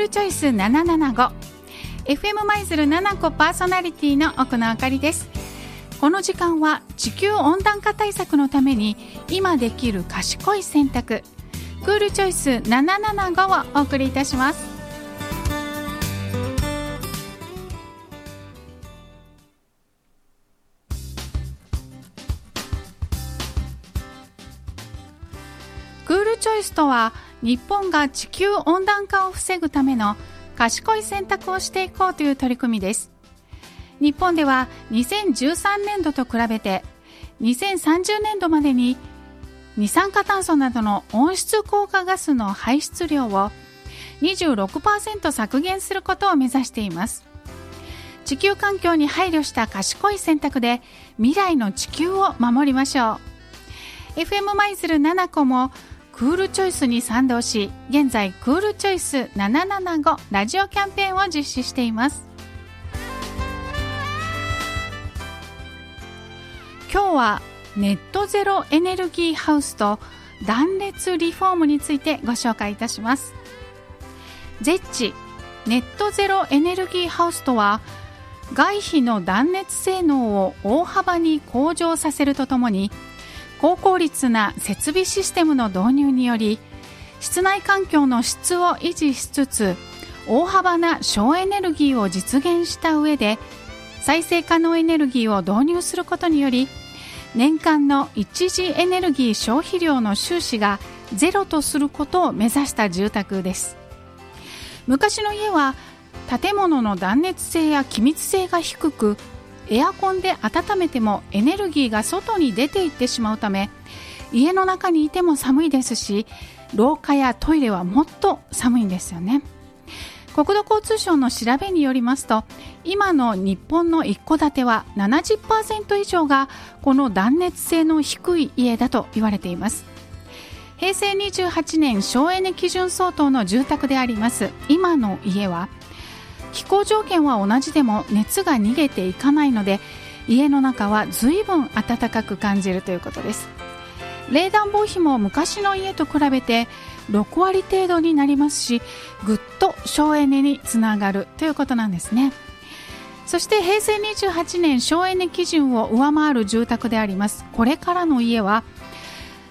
ルチョイス775 FM 舞鶴7個パーソナリティの奥野あかりです。この時間は地球温暖化対策のために今できる賢い選択。クールチョイス775をお送りいたします。クールチョイスとは日本が地球温暖化を防ぐための賢い選択をしていこうという取り組みです。日本では2013年度と比べて2030年度までに二酸化炭素などの温室効果ガスの排出量を26%削減することを目指しています。地球環境に配慮した賢い選択で未来の地球を守りましょう。FM 舞鶴7個もクールチョイスに賛同し現在クールチョイス775ラジオキャンペーンを実施しています。今日はネットゼロエネルギーハウスと断熱リフォームについてご紹介いたします。ゼッチネットゼロエネルギーハウスとは外皮の断熱性能を大幅に向上させるとともに高効率な設備システムの導入により室内環境の質を維持しつつ大幅な省エネルギーを実現した上で再生可能エネルギーを導入することにより年間の一次エネルギー消費量の収支がゼロとすることを目指した住宅です。昔の家は建物の断熱性や気密性が低くエアコンで温めてもエネルギーが外に出ていってしまうため家の中にいても寒いですし廊下やトイレはもっと寒いんですよね。国土交通省の調べによりますと今の日本の一戸建ては70%以上がこの断熱性の低い家だと言われています。平成28年省エネ基準相当の住宅であります今の家は気候条件は同じでも熱が逃げていかないので家の中は随分暖かく感じるということです。冷暖房費も昔の家と比べて6割程度になりますしぐっと省エネにつながるということなんですね。そして平成28年省エネ基準を上回る住宅であります。これからの家は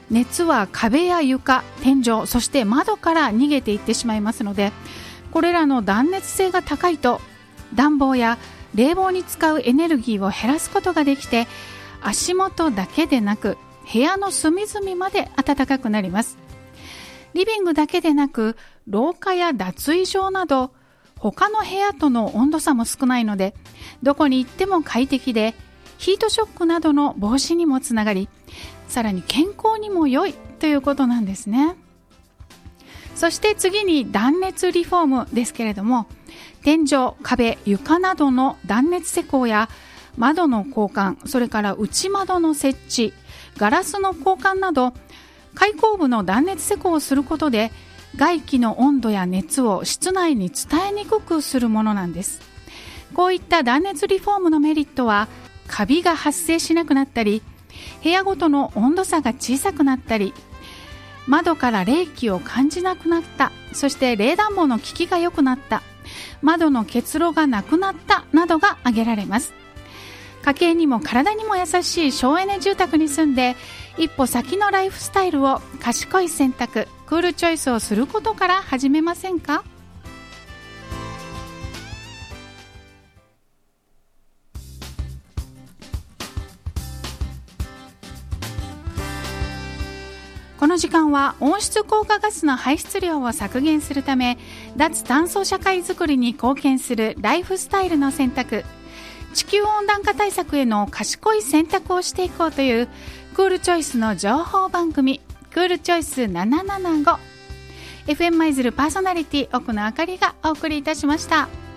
熱は壁や床天井そして窓から逃げていってしまいますのでこれらの断熱性が高いと暖房や冷房に使うエネルギーを減らすことができて足元だけでなく部屋の隅々まで暖かくなりますリビングだけでなく廊下や脱衣場など他の部屋との温度差も少ないのでどこに行っても快適でヒートショックなどの防止にもつながりさらに健康にも良いということなんですね。そして次に断熱リフォームですけれども天井壁床などの断熱施工や窓の交換それから内窓の設置ガラスの交換など開口部の断熱施工をすることで外気の温度や熱を室内に伝えにくくするものなんです。こういった断熱リフォームのメリットはカビが発生しなくなったり部屋ごとの温度差が小さくなったり窓から冷気を感じなくなった。そして冷暖房の効きが良くなった。窓の結露がなくなった。などが挙げられます。家計にも体にも優しい省エネ住宅に住んで一歩先のライフスタイルを賢い選択クールチョイスをすることから始めませんか？この時間は温室効果ガスの排出量を削減するため脱炭素社会づくりに貢献するライフスタイルの選択地球温暖化対策への賢い選択をしていこうというクールチョイスの情報番組クールチョイス 775FM 舞鶴パーソナリティ奥野あかりがお送りいたしました。